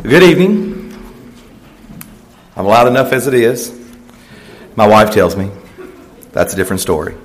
Good evening. I'm loud enough as it is. My wife tells me that's a different story.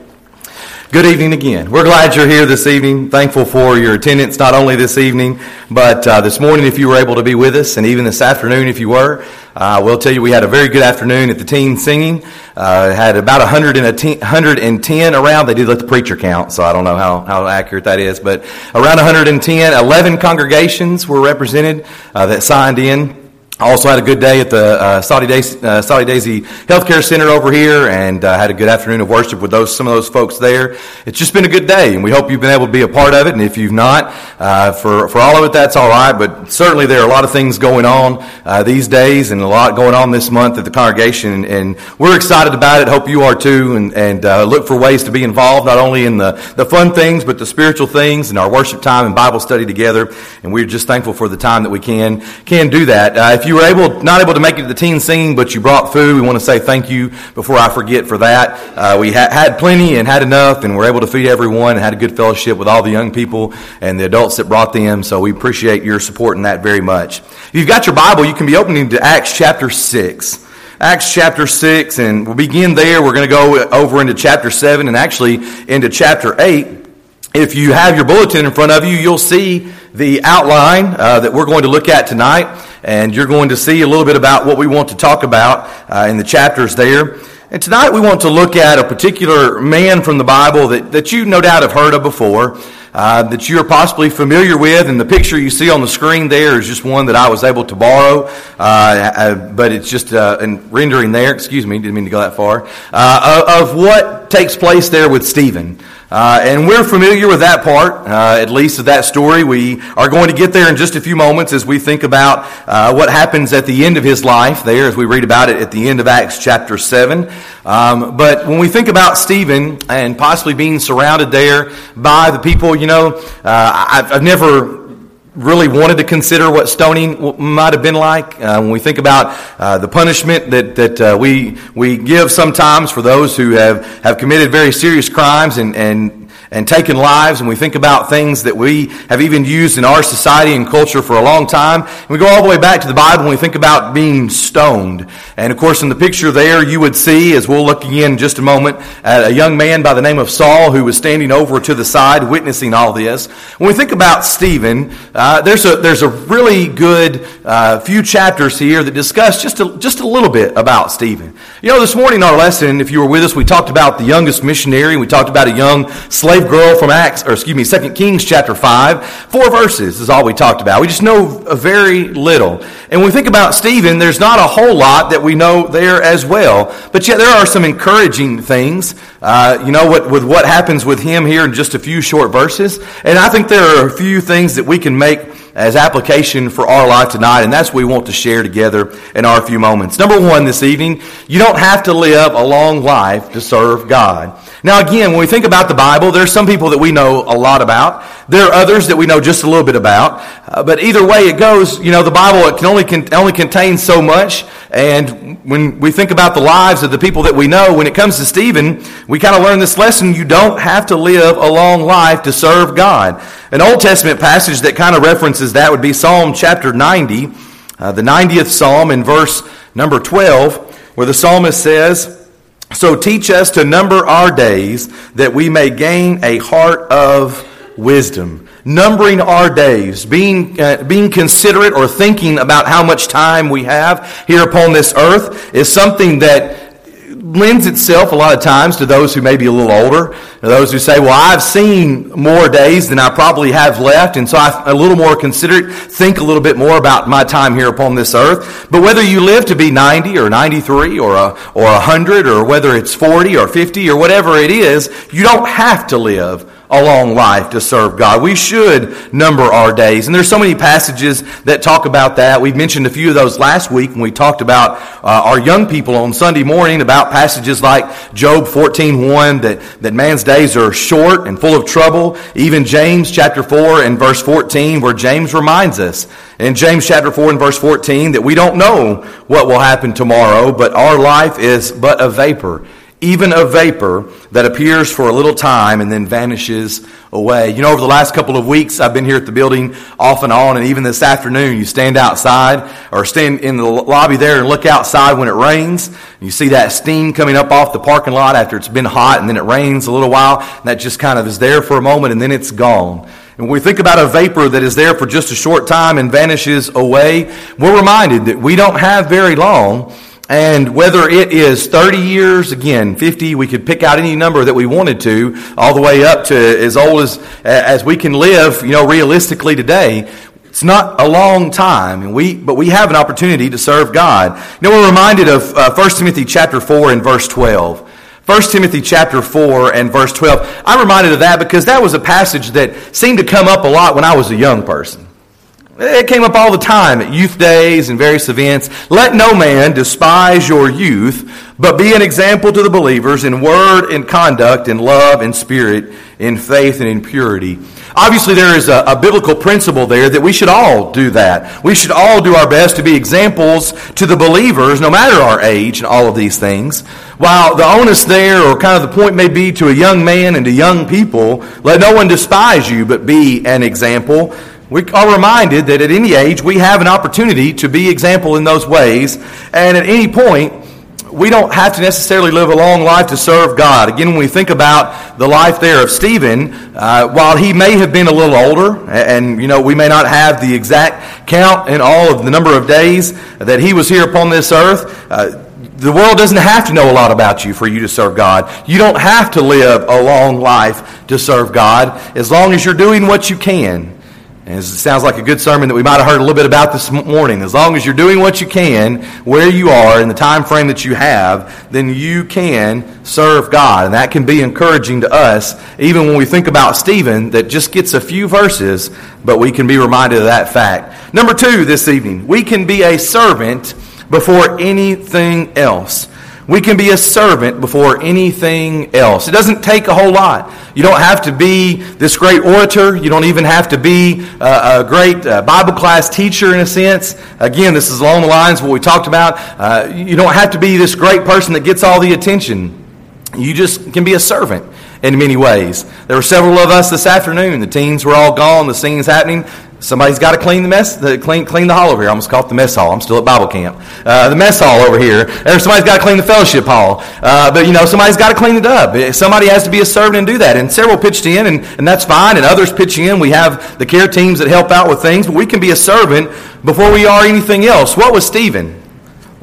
Good evening again. We're glad you're here this evening. Thankful for your attendance, not only this evening, but uh, this morning if you were able to be with us, and even this afternoon if you were. Uh, we'll tell you we had a very good afternoon at the teen singing. Uh, had about 110, 110 around. They did let the preacher count, so I don't know how, how accurate that is, but around 110, 11 congregations were represented uh, that signed in. I also had a good day at the uh, Saudi, Daisy, uh, Saudi Daisy Healthcare Center over here, and uh, had a good afternoon of worship with those some of those folks there. It's just been a good day, and we hope you've been able to be a part of it. And if you've not, uh, for for all of it, that's all right. But certainly there are a lot of things going on uh, these days, and a lot going on this month at the congregation, and we're excited about it. Hope you are too, and and uh, look for ways to be involved, not only in the the fun things, but the spiritual things, and our worship time and Bible study together. And we're just thankful for the time that we can can do that. If you were able, not able to make it to the teen singing, but you brought food, we want to say thank you before I forget for that. Uh, we ha- had plenty and had enough, and were able to feed everyone and had a good fellowship with all the young people and the adults that brought them. So we appreciate your support in that very much. If you've got your Bible, you can be opening to Acts chapter 6. Acts chapter 6, and we'll begin there. We're going to go over into chapter 7 and actually into chapter 8. If you have your bulletin in front of you, you'll see the outline uh, that we're going to look at tonight and you're going to see a little bit about what we want to talk about uh, in the chapters there. And tonight we want to look at a particular man from the Bible that, that you no doubt have heard of before, uh, that you're possibly familiar with. And the picture you see on the screen there is just one that I was able to borrow, uh, uh but it's just uh, in rendering there, excuse me, didn't mean to go that far, uh, of what takes place there with Stephen. Uh, and we're familiar with that part, uh, at least of that story. We are going to get there in just a few moments as we think about uh, what happens at the end of his life there, as we read about it at the end of Acts chapter 7. Um, but when we think about Stephen and possibly being surrounded there by the people, you know, uh, I've, I've never really wanted to consider what stoning might have been like. Uh, when we think about uh, the punishment that, that uh, we, we give sometimes for those who have, have committed very serious crimes and, and and taken lives, and we think about things that we have even used in our society and culture for a long time. And we go all the way back to the Bible and we think about being stoned. And of course, in the picture there, you would see, as we'll look again in just a moment, at a young man by the name of Saul who was standing over to the side witnessing all this. When we think about Stephen, uh, there's, a, there's a really good uh, few chapters here that discuss just a, just a little bit about Stephen. You know, this morning in our lesson, if you were with us, we talked about the youngest missionary. We talked about a young slave slave girl from Acts, or excuse me, Second Kings chapter 5. Four verses is all we talked about. We just know very little. And when we think about Stephen, there's not a whole lot that we know there as well. But yet there are some encouraging things, uh, you know, with what happens with him here in just a few short verses. And I think there are a few things that we can make as application for our life tonight, and that's what we want to share together in our few moments. Number one this evening, you don't have to live a long life to serve God. Now, again, when we think about the Bible, there's some people that we know a lot about. There are others that we know just a little bit about. Uh, but either way it goes, you know, the Bible it can only can, only contains so much. And when we think about the lives of the people that we know, when it comes to Stephen, we kind of learn this lesson: you don't have to live a long life to serve God. An Old Testament passage that kind of references that would be Psalm chapter 90, uh, the 90th Psalm in verse number 12, where the psalmist says. So teach us to number our days that we may gain a heart of wisdom. Numbering our days, being, uh, being considerate or thinking about how much time we have here upon this earth is something that lends itself a lot of times to those who may be a little older, those who say, well, I've seen more days than I probably have left, and so I'm a little more considerate, think a little bit more about my time here upon this earth. But whether you live to be 90 or 93 or, a, or 100 or whether it's 40 or 50 or whatever it is, you don't have to live a long life to serve God. We should number our days. And there's so many passages that talk about that. We've mentioned a few of those last week when we talked about uh, our young people on Sunday morning about passages like Job 14:1 that, that man's days are short and full of trouble. Even James chapter 4 and verse 14 where James reminds us in James chapter 4 and verse 14 that we don't know what will happen tomorrow, but our life is but a vapor. Even a vapor that appears for a little time and then vanishes away. You know, over the last couple of weeks, I've been here at the building off and on, and even this afternoon, you stand outside or stand in the lobby there and look outside when it rains. You see that steam coming up off the parking lot after it's been hot, and then it rains a little while, and that just kind of is there for a moment, and then it's gone. And when we think about a vapor that is there for just a short time and vanishes away, we're reminded that we don't have very long and whether it is 30 years, again, 50, we could pick out any number that we wanted to, all the way up to as old as, as we can live, you know, realistically today. It's not a long time, and we, but we have an opportunity to serve God. You know, we're reminded of uh, 1 Timothy chapter 4 and verse 12. 1 Timothy chapter 4 and verse 12. I'm reminded of that because that was a passage that seemed to come up a lot when I was a young person. It came up all the time at youth days and various events. Let no man despise your youth, but be an example to the believers in word and conduct, in love and spirit, in faith and in purity. Obviously, there is a, a, biblical principle there that we should all do that. We should all do our best to be examples to the believers, no matter our age and all of these things. While the onus there, or kind of the point may be to a young man and to young people, let no one despise you, but be an example we are reminded that at any age we have an opportunity to be example in those ways, and at any point we don't have to necessarily live a long life to serve God. Again, when we think about the life there of Stephen, uh, while he may have been a little older, and, and you know we may not have the exact count in all of the number of days that he was here upon this earth. Uh, the world doesn't have to know a lot about you for you to serve God. You don't have to live a long life to serve God as long as you're doing what you can and it sounds like a good sermon that we might have heard a little bit about this morning. As long as you're doing what you can, where you are, in the time frame that you have, then you can serve God. And that can be encouraging to us, even when we think about Stephen, that just gets a few verses, but we can be reminded of that fact. Number two this evening, we can be a servant before anything else. We can be a servant before anything else. It doesn't take a whole lot. You don't have to be this great orator. You don't even have to be a, a great uh, Bible class teacher in a sense. Again, this is along the lines of what we talked about. Uh, you don't have to be this great person that gets all the attention. You just can be a servant in many ways. There were several of us this afternoon. The teens were all gone. The singing's happening. Somebody's got to clean the mess, the, clean, clean the hall over here. I almost call it the mess hall. I'm still at Bible camp. Uh, the mess hall over here. Or somebody's got to clean the fellowship hall. Uh, but, you know, somebody's got to clean it up. Somebody has to be a servant and do that. And several pitched in, and, and that's fine. And others pitch in. We have the care teams that help out with things. But we can be a servant before we are anything else. What was Stephen?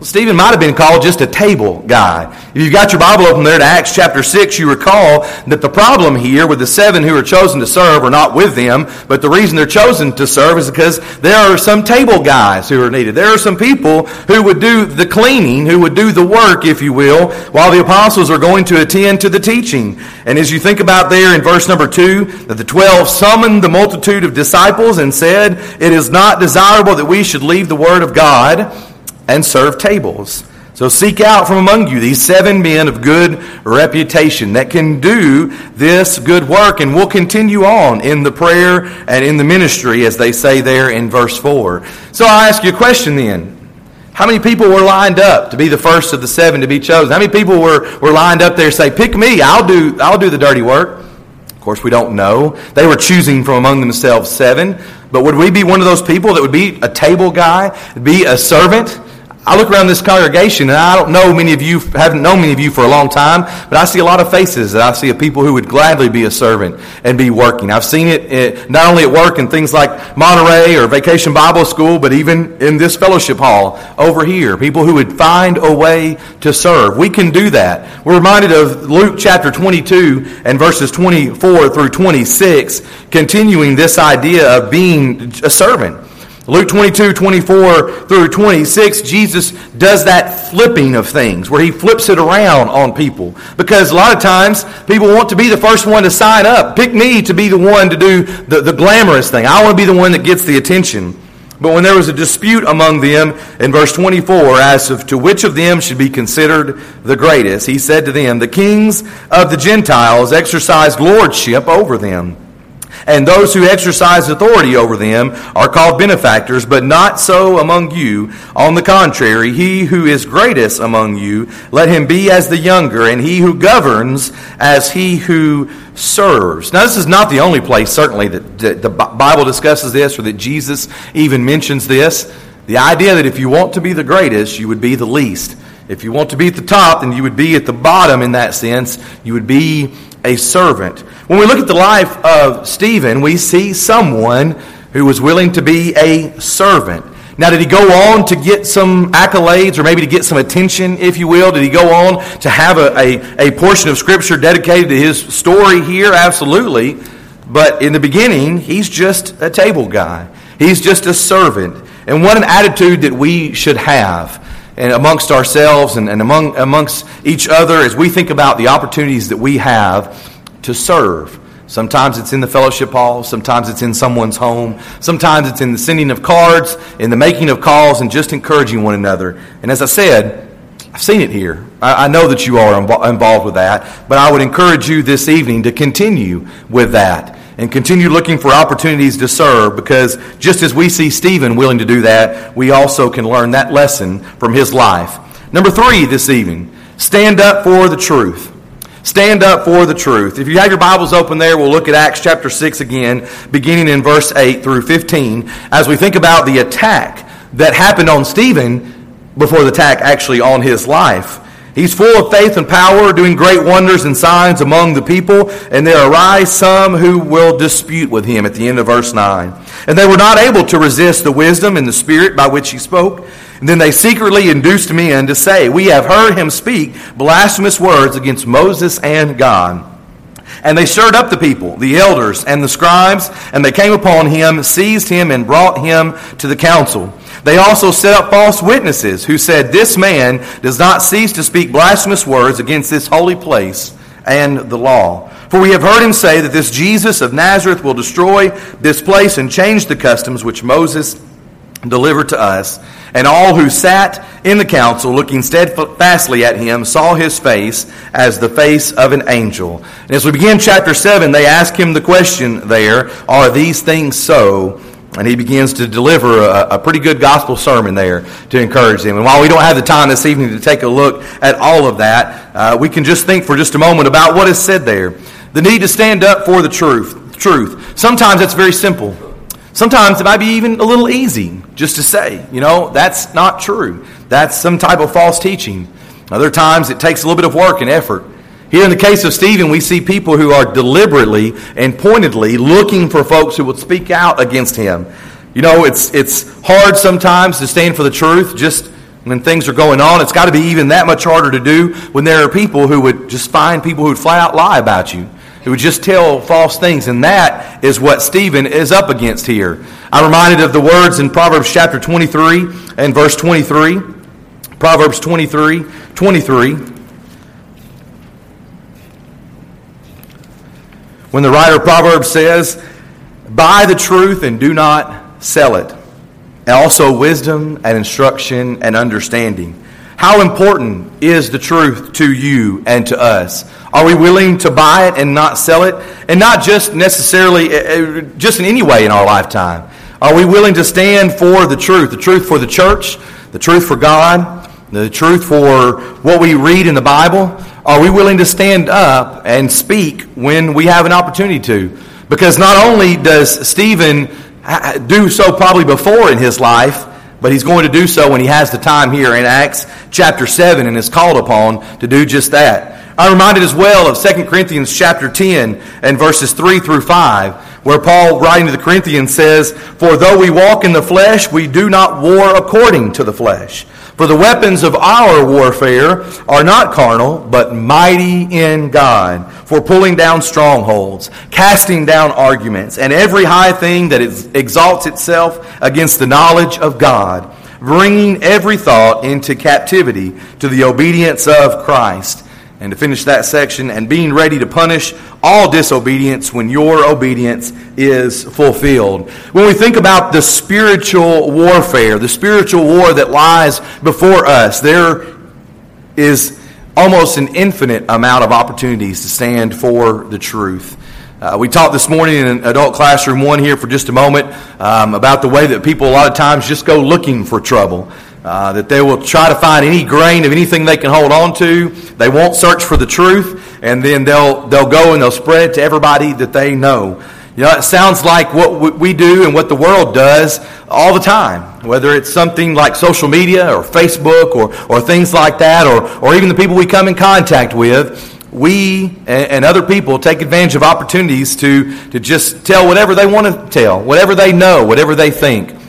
Well, Stephen might have been called just a table guy. If you've got your Bible open there to Acts chapter 6, you recall that the problem here with the seven who are chosen to serve are not with them, but the reason they're chosen to serve is because there are some table guys who are needed. There are some people who would do the cleaning, who would do the work, if you will, while the apostles are going to attend to the teaching. And as you think about there in verse number 2, that the twelve summoned the multitude of disciples and said, It is not desirable that we should leave the word of God and serve tables. So seek out from among you these seven men of good reputation that can do this good work and will continue on in the prayer and in the ministry, as they say there in verse 4. So I ask you a question then. How many people were lined up to be the first of the seven to be chosen? How many people were, were lined up there say, pick me, I'll do, I'll do the dirty work? Of course, we don't know. They were choosing from among themselves seven. But would we be one of those people that would be a table guy, be a servant? I look around this congregation, and I don't know many of you, haven't known many of you for a long time, but I see a lot of faces that I see of people who would gladly be a servant and be working. I've seen it eh, not only at work in things like Monterey or Vacation Bible School, but even in this fellowship hall over here. People who would find a way to serve. We can do that. We're reminded of Luke chapter 22 and verses 24 through 26, continuing this idea of being a servant. Luke 22, 24 through 26, Jesus does that flipping of things where he flips it around on people. Because a lot of times people want to be the first one to sign up. Pick me to be the one to do the, the glamorous thing. I want to be the one that gets the attention. But when there was a dispute among them in verse 24 as to which of them should be considered the greatest, he said to them, The kings of the Gentiles exercise lordship over them and those who exercise authority over them are called benefactors, but not so among you. On the contrary, he who is greatest among you, let him be as the younger, and he who governs as he who serves. Now, this is not the only place, certainly, that the Bible discusses this or that Jesus even mentions this. The idea that if you want to be the greatest, you would be the least. If you want to be at the top, then you would be at the bottom in that sense. You would be a servant. When we look at the life of Stephen, we see someone who was willing to be a servant. Now, did he go on to get some accolades or maybe to get some attention, if you will? Did he go on to have a, a, a portion of Scripture dedicated to his story here? Absolutely. But in the beginning, he's just a table guy, he's just a servant. And what an attitude that we should have and amongst ourselves and, and among, amongst each other as we think about the opportunities that we have to serve. Sometimes it's in the fellowship hall. Sometimes it's in someone's home. Sometimes it's in the sending of cards, in the making of calls, and just encouraging one another. And as I said, I've seen it here. I, I know that you are involved with that, but I would encourage you this evening to continue with that and continue looking for opportunities to serve because just as we see Stephen willing to do that, we also can learn that lesson from his life. Number three this evening stand up for the truth. Stand up for the truth. If you have your Bibles open there, we'll look at Acts chapter 6 again, beginning in verse 8 through 15, as we think about the attack that happened on Stephen before the attack actually on his life. He's full of faith and power, doing great wonders and signs among the people, and there arise some who will dispute with him at the end of verse 9. And they were not able to resist the wisdom and the spirit by which he spoke. And then they secretly induced men to say, We have heard him speak blasphemous words against Moses and God. And they stirred up the people, the elders and the scribes, and they came upon him, seized him, and brought him to the council. They also set up false witnesses who said, This man does not cease to speak blasphemous words against this holy place and the law. For we have heard him say that this Jesus of Nazareth will destroy this place and change the customs which Moses delivered to us. And all who sat in the council, looking steadfastly at him, saw his face as the face of an angel. And as we begin chapter 7, they ask him the question there Are these things so? And he begins to deliver a, a, pretty good gospel sermon there to encourage them. And while we don't have the time this evening to take a look at all of that, uh, we can just think for just a moment about what is said there. The need to stand up for the truth. Truth. Sometimes it's very simple. Sometimes it might be even a little easy just to say, you know, that's not true. That's some type of false teaching. Other times it takes a little bit of work and effort. Here in the case of Stephen, we see people who are deliberately and pointedly looking for folks who would speak out against him. You know, it's, it's hard sometimes to stand for the truth just when things are going on. It's got to be even that much harder to do when there are people who would just find people who would flat out lie about you who would just tell false things. And that is what Stephen is up against here. I'm reminded of the words in Proverbs chapter 23 and verse 23. Proverbs 23, 23. When the writer of Proverbs says, Buy the truth and do not sell it. And also wisdom and instruction and understanding. How important is the truth to you and to us? Are we willing to buy it and not sell it? And not just necessarily, uh, uh, just in any way in our lifetime. Are we willing to stand for the truth? The truth for the church, the truth for God, the truth for what we read in the Bible? Are we willing to stand up and speak when we have an opportunity to? Because not only does Stephen do so probably before in his life, but he's going to do so when he has the time here in Acts chapter 7 and is called upon to do just that. I'm reminded as well of 2 Corinthians chapter 10 and verses 3 through 5, where Paul, writing to the Corinthians, says, For though we walk in the flesh, we do not war according to the flesh. For the weapons of our warfare are not carnal, but mighty in God, for pulling down strongholds, casting down arguments, and every high thing that exalts itself against the knowledge of God, bringing every thought into captivity to the obedience of Christ and to finish that section, and being ready to punish all disobedience when your obedience is fulfilled. When we think about the spiritual warfare, the spiritual war that lies before us, there is almost an infinite amount of opportunities to stand for the truth. Uh, we talked this morning in adult classroom one here for just a moment um, about the way that people a lot of times just go looking for trouble. Uh, that they will try to find any grain of anything they can hold on to. They won't search for the truth, and then they'll they'll go and they'll spread it to everybody that they know. You know, it sounds like what we do and what the world does all the time, whether it's something like social media or Facebook or, or things like that, or, or even the people we come in contact with. We and other people take advantage of opportunities to, to just tell whatever they want to tell, whatever they know, whatever they think.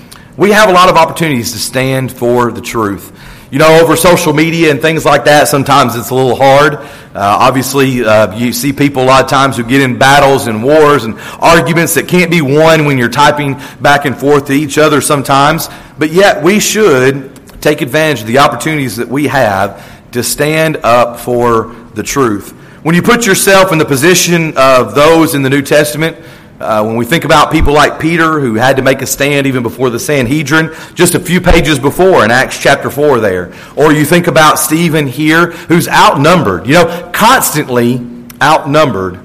We have a lot of opportunities to stand for the truth. You know, over social media and things like that, sometimes it's a little hard. Uh, obviously, uh, you see people a lot of times who get in battles and wars and arguments that can't be won when you're typing back and forth to each other sometimes. But yet, we should take advantage of the opportunities that we have to stand up for the truth. When you put yourself in the position of those in the New Testament, uh, when we think about people like Peter, who had to make a stand even before the Sanhedrin, just a few pages before in Acts chapter 4 there. Or you think about Stephen here, who's outnumbered, you know, constantly outnumbered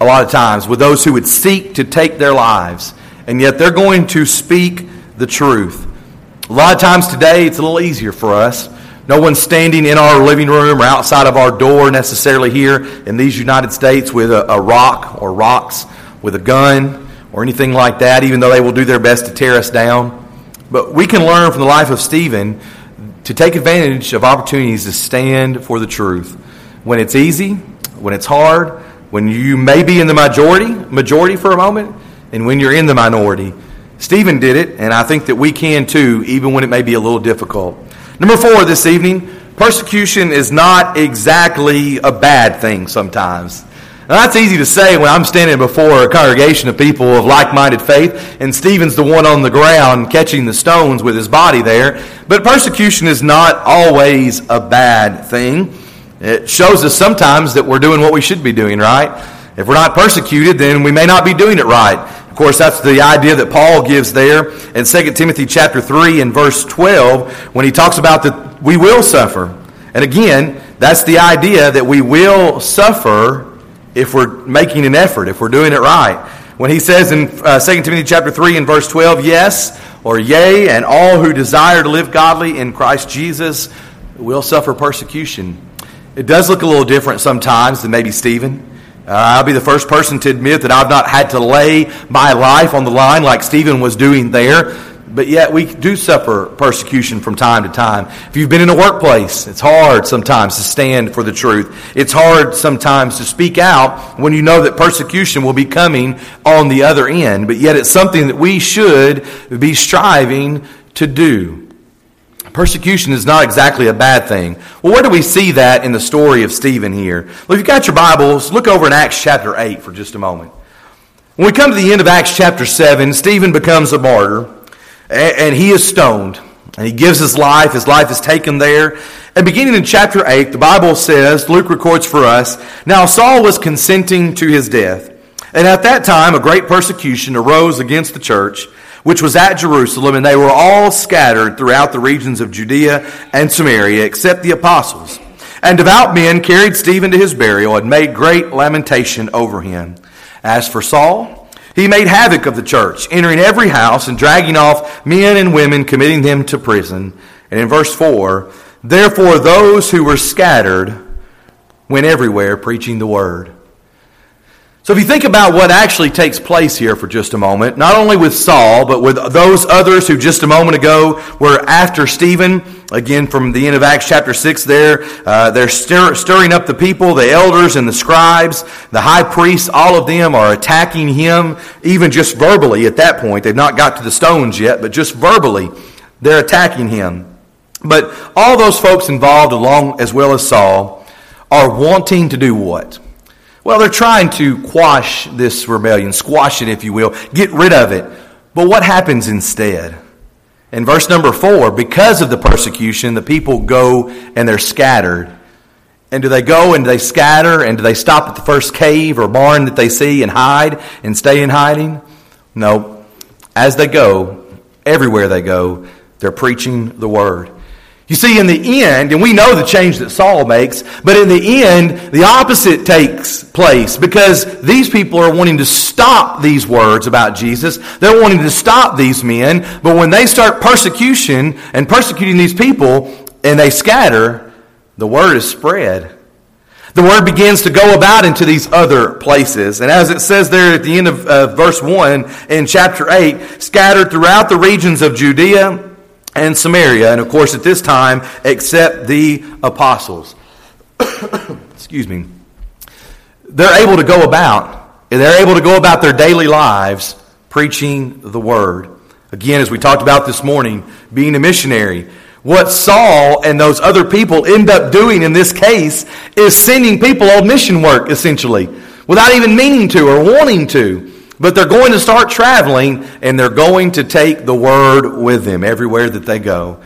a lot of times with those who would seek to take their lives. And yet they're going to speak the truth. A lot of times today, it's a little easier for us. No one's standing in our living room or outside of our door necessarily here in these United States with a, a rock or rocks with a gun or anything like that, even though they will do their best to tear us down. But we can learn from the life of Stephen to take advantage of opportunities to stand for the truth. When it's easy, when it's hard, when you may be in the majority, majority for a moment, and when you're in the minority. Stephen did it, and I think that we can too, even when it may be a little difficult. Number four this evening, persecution is not exactly a bad thing sometimes. Now, that's easy to say when I'm standing before a congregation of people of like minded faith, and Stephen's the one on the ground catching the stones with his body there. But persecution is not always a bad thing. It shows us sometimes that we're doing what we should be doing, right? If we're not persecuted, then we may not be doing it right. Of course, that's the idea that Paul gives there in 2 Timothy chapter 3 and verse 12 when he talks about that we will suffer. And again, that's the idea that we will suffer if we're making an effort, if we're doing it right. When he says in uh, 2 Timothy chapter 3 and verse 12, yes or yea, and all who desire to live godly in Christ Jesus will suffer persecution. It does look a little different sometimes than maybe Stephen. Uh, I'll be the first person to admit that I've not had to lay my life on the line like Stephen was doing there but yet we do suffer persecution from time to time. If you've been in a workplace, it's hard sometimes to stand for the truth. It's hard sometimes to speak out when you know that persecution will be coming on the other end, but yet it's something that we should be striving to do. Persecution is not exactly a bad thing. Well, where do we see that in the story of Stephen here? Well, if you've got your Bibles, look over in Acts chapter 8 for just a moment. When we come to the end of Acts chapter 7, Stephen becomes a martyr and he is stoned. And he gives his life. His life is taken there. And beginning in chapter 8, the Bible says, Luke records for us, Now Saul was consenting to his death. And at that time, a great persecution arose against the church, which was at Jerusalem, and they were all scattered throughout the regions of Judea and Samaria, except the apostles. And devout men carried Stephen to his burial and made great lamentation over him. As for Saul, he made havoc of the church, entering every house and dragging off men and women, committing them to prison. And in verse 4, therefore those who were scattered went everywhere preaching the word. So if you think about what actually takes place here for just a moment, not only with Saul, but with those others who just a moment ago were after Stephen, again from the end of Acts chapter 6 there, uh, they're stir- stirring up the people, the elders and the scribes, the high priests, all of them are attacking him, even just verbally at that point. They've not got to the stones yet, but just verbally, they're attacking him. But all those folks involved, along as well as Saul, are wanting to do what? Well, they're trying to quash this rebellion, squash it, if you will, get rid of it. But what happens instead? In verse number four, because of the persecution, the people go and they're scattered. And do they go and they scatter and do they stop at the first cave or barn that they see and hide and stay in hiding? No. As they go, everywhere they go, they're preaching the word. You see, in the end, and we know the change that Saul makes, but in the end, the opposite takes place because these people are wanting to stop these words about Jesus. They're wanting to stop these men, but when they start persecution and persecuting these people and they scatter, the word is spread. The word begins to go about into these other places. And as it says there at the end of uh, verse 1 in chapter 8, scattered throughout the regions of Judea and Samaria, and of course at this time, except the apostles. Excuse me. They're able to go about, they're able to go about their daily lives preaching the word. Again, as we talked about this morning, being a missionary. What Saul and those other people end up doing in this case is sending people on mission work, essentially, without even meaning to or wanting to. But they're going to start traveling and they're going to take the word with them everywhere that they go.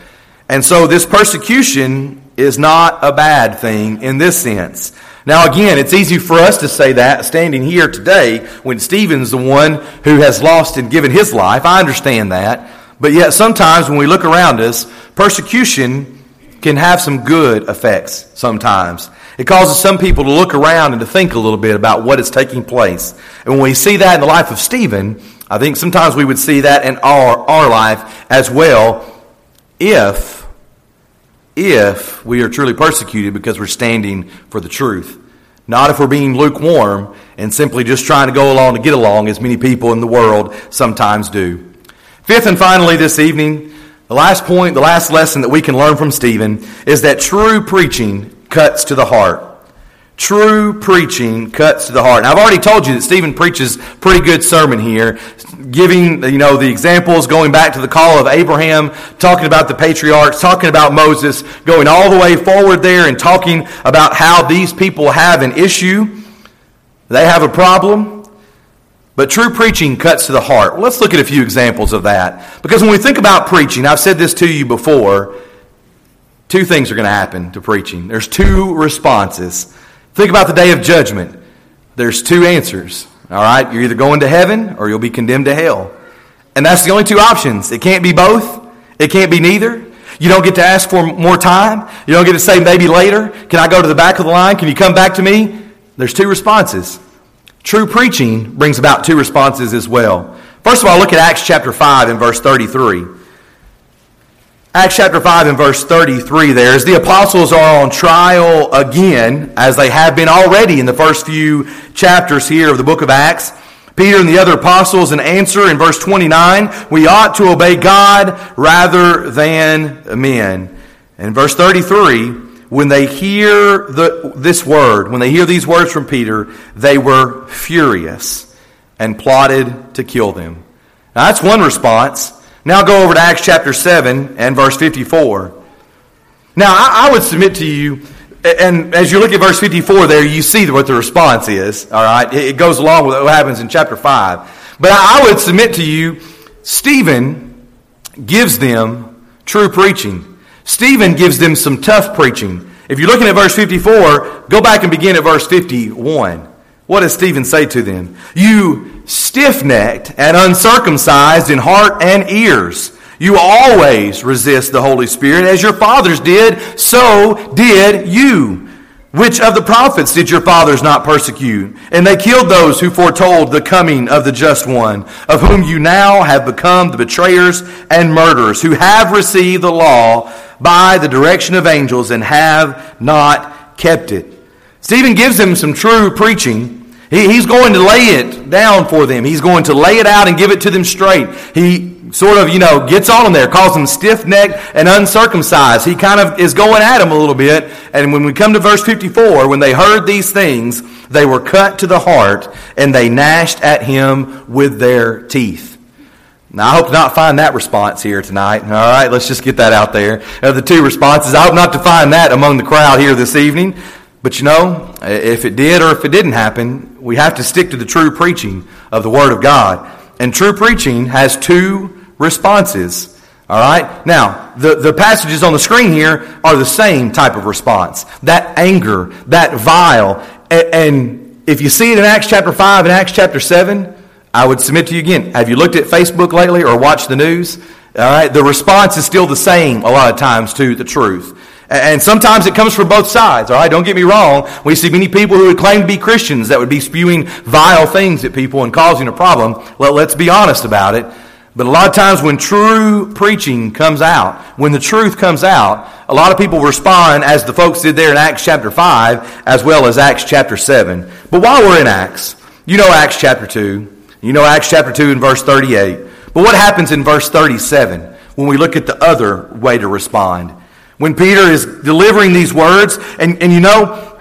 And so this persecution is not a bad thing in this sense. Now, again, it's easy for us to say that standing here today when Stephen's the one who has lost and given his life. I understand that. But yet, sometimes when we look around us, persecution can have some good effects sometimes. It causes some people to look around and to think a little bit about what is taking place. And when we see that in the life of Stephen, I think sometimes we would see that in our, our life as well if, if we are truly persecuted because we're standing for the truth. Not if we're being lukewarm and simply just trying to go along to get along, as many people in the world sometimes do. Fifth and finally, this evening, the last point, the last lesson that we can learn from Stephen is that true preaching cuts to the heart. True preaching cuts to the heart. Now, I've already told you that Stephen preaches pretty good sermon here, giving, you know, the examples, going back to the call of Abraham, talking about the patriarchs, talking about Moses, going all the way forward there and talking about how these people have an issue. They have a problem. But true preaching cuts to the heart. Let's look at a few examples of that. Because when we think about preaching, I've said this to you before, two things are going to happen to preaching. There's two responses. Think about the day of judgment. There's two answers. All right? You're either going to heaven or you'll be condemned to hell. And that's the only two options. It can't be both. It can't be neither. You don't get to ask for more time. You don't get to say maybe later. Can I go to the back of the line? Can you come back to me? There's two responses. True preaching brings about two responses as well. First of all, look at Acts chapter 5 and verse 33. Acts chapter 5 and verse 33 there, as the apostles are on trial again, as they have been already in the first few chapters here of the book of Acts. Peter and the other apostles in answer in verse 29, we ought to obey God rather than men. And verse 33, when they hear the, this word, when they hear these words from Peter, they were furious and plotted to kill them. Now that's one response. Now go over to Acts chapter 7 and verse 54. Now, I, I, would submit to you, and as you look at verse 54 there, you see what the response is, all right? It goes along with what happens in chapter 5. But I would submit to you, Stephen gives them true preaching. Stephen gives them some tough preaching. If you're looking at verse 54, go back and begin at verse 51. What does Stephen say to them? You stiff necked and uncircumcised in heart and ears. You always resist the Holy Spirit as your fathers did, so did you. Which of the prophets did your fathers not persecute? And they killed those who foretold the coming of the just one, of whom you now have become the betrayers and murderers, who have received the law by the direction of angels and have not kept it. Stephen gives them some true preaching. He, he's going to lay it down for them. He's going to lay it out and give it to them straight. He sort of, you know, gets on them there, calls them stiff necked and uncircumcised. He kind of is going at them a little bit. And when we come to verse 54, when they heard these things, they were cut to the heart and they gnashed at him with their teeth. Now, I hope to not find that response here tonight. All right, let's just get that out there. Of the two responses, I hope not to find that among the crowd here this evening. But you know, if it did or if it didn't happen, we have to stick to the true preaching of the Word of God. And true preaching has two responses. All right? Now, the, the passages on the screen here are the same type of response. That anger, that vile. And, and if you see it in Acts chapter 5 and Acts chapter 7, I would submit to you again. Have you looked at Facebook lately or watched the news? All right, the response is still the same a lot of times to the truth. And sometimes it comes from both sides, all right? Don't get me wrong. We see many people who would claim to be Christians that would be spewing vile things at people and causing a problem. Well, let's be honest about it. But a lot of times when true preaching comes out, when the truth comes out, a lot of people respond as the folks did there in Acts chapter 5 as well as Acts chapter 7. But while we're in Acts, you know Acts chapter 2, you know Acts chapter 2 and verse 38. But what happens in verse 37 when we look at the other way to respond? When Peter is delivering these words, and, and you know,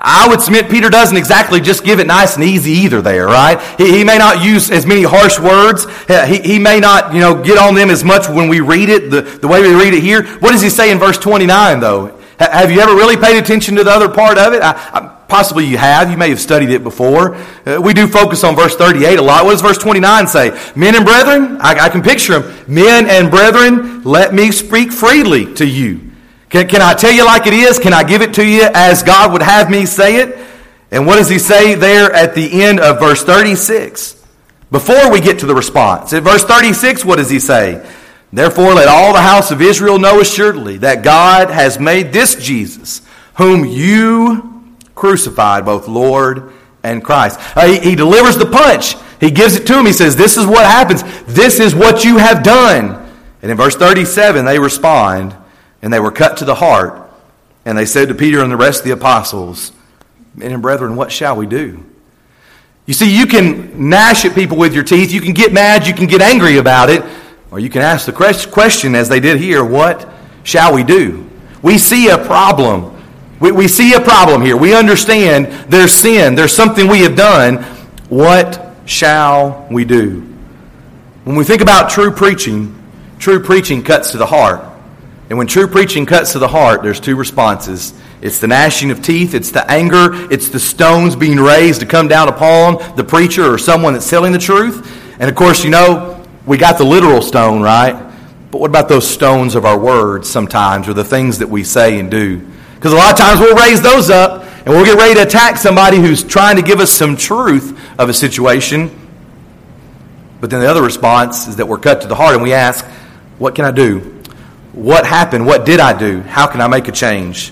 I would submit Peter doesn't exactly just give it nice and easy either there, right? He, he may not use as many harsh words. He, he may not, you know, get on them as much when we read it, the, the way we read it here. What does he say in verse 29, though? Have you ever really paid attention to the other part of it? I, I, possibly you have. You may have studied it before. Uh, we do focus on verse 38 a lot. What does verse 29 say? Men and brethren, I, I can picture them. Men and brethren, let me speak freely to you. Can, can I tell you like it is? Can I give it to you as God would have me say it? And what does he say there at the end of verse 36? Before we get to the response. In verse 36, what does he say? Therefore, let all the house of Israel know assuredly that God has made this Jesus, whom you crucified, both Lord and Christ. Uh, he, he delivers the punch. He gives it to him. He says, This is what happens. This is what you have done. And in verse 37, they respond, and they were cut to the heart. And they said to Peter and the rest of the apostles, Men and brethren, what shall we do? You see, you can gnash at people with your teeth. You can get mad. You can get angry about it. Or you can ask the question, as they did here, What shall we do? We see a problem. We, we see a problem here. We understand there's sin. There's something we have done. What shall we do? When we think about true preaching, true preaching cuts to the heart. And when true preaching cuts to the heart, there's two responses. It's the gnashing of teeth, it's the anger, it's the stones being raised to come down upon the preacher or someone that's telling the truth. And of course, you know, we got the literal stone, right? But what about those stones of our words sometimes or the things that we say and do? Because a lot of times we'll raise those up and we'll get ready to attack somebody who's trying to give us some truth of a situation. But then the other response is that we're cut to the heart and we ask, What can I do? What happened? What did I do? How can I make a change?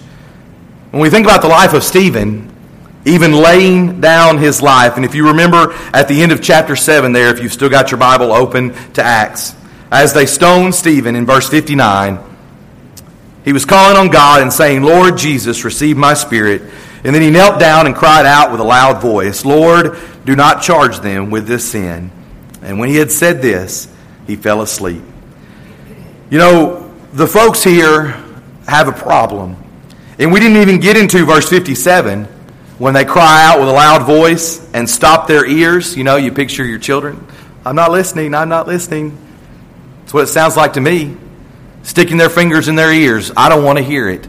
When we think about the life of Stephen, even laying down his life, and if you remember at the end of chapter 7 there, if you've still got your Bible open to Acts, as they stoned Stephen in verse 59, he was calling on God and saying, Lord Jesus, receive my spirit. And then he knelt down and cried out with a loud voice, Lord, do not charge them with this sin. And when he had said this, he fell asleep. You know, the folks here have a problem. And we didn't even get into verse 57 when they cry out with a loud voice and stop their ears. You know, you picture your children. I'm not listening. I'm not listening. That's what it sounds like to me sticking their fingers in their ears. I don't want to hear it.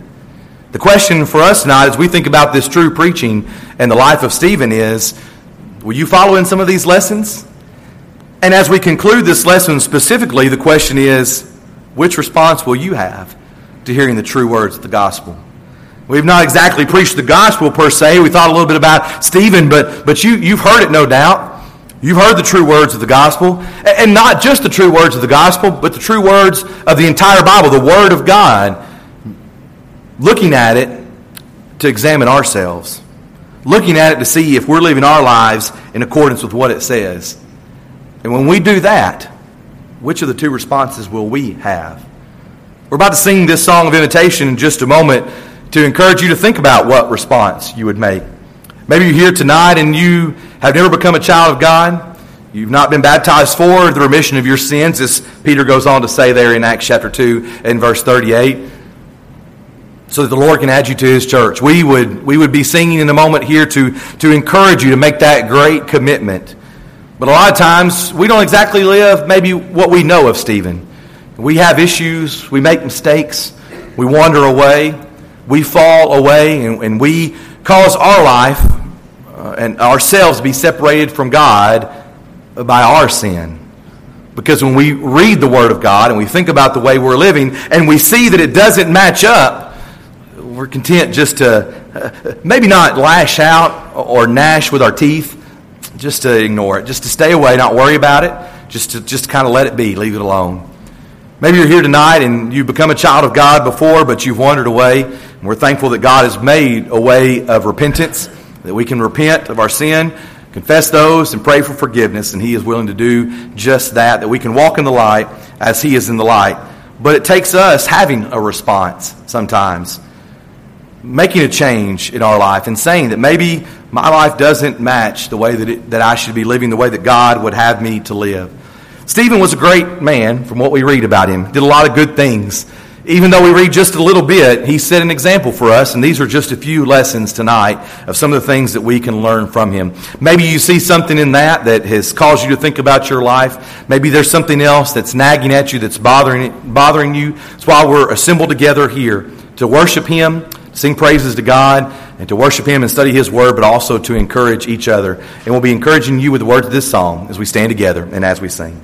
The question for us tonight, as we think about this true preaching and the life of Stephen, is will you follow in some of these lessons? And as we conclude this lesson specifically, the question is which response will you have to hearing the true words of the gospel? We've not exactly preached the gospel per se. We thought a little bit about Stephen, but, but you, you've heard it no doubt. You've heard the true words of the gospel, and not just the true words of the gospel, but the true words of the entire Bible, the Word of God. Looking at it to examine ourselves, looking at it to see if we're living our lives in accordance with what it says. And when we do that, which of the two responses will we have? We're about to sing this song of invitation in just a moment to encourage you to think about what response you would make. Maybe you're here tonight and you have never become a child of God. You've not been baptized for the remission of your sins, as Peter goes on to say there in Acts chapter 2 and verse 38, so that the Lord can add you to his church. We would, we would be singing in a moment here to, to encourage you to make that great commitment. But a lot of times, we don't exactly live maybe what we know of Stephen. We have issues, we make mistakes, we wander away, we fall away, and, and we cause our life uh, and ourselves be separated from God by our sin. Because when we read the Word of God and we think about the way we're living and we see that it doesn't match up, we're content just to uh, maybe not lash out or gnash with our teeth, just to ignore it, just to stay away, not worry about it, just to just kind of let it be, leave it alone. Maybe you're here tonight and you've become a child of God before, but you've wandered away. And we're thankful that God has made a way of repentance, that we can repent of our sin, confess those, and pray for forgiveness. And He is willing to do just that, that we can walk in the light as He is in the light. But it takes us having a response sometimes, making a change in our life, and saying that maybe my life doesn't match the way that, it, that I should be living, the way that God would have me to live. Stephen was a great man from what we read about him, did a lot of good things. Even though we read just a little bit, he set an example for us, and these are just a few lessons tonight of some of the things that we can learn from him. Maybe you see something in that that has caused you to think about your life. Maybe there's something else that's nagging at you, that's bothering, bothering you. That's why we're assembled together here to worship him, sing praises to God, and to worship Him and study His Word, but also to encourage each other. And we'll be encouraging you with the words of this song as we stand together and as we sing.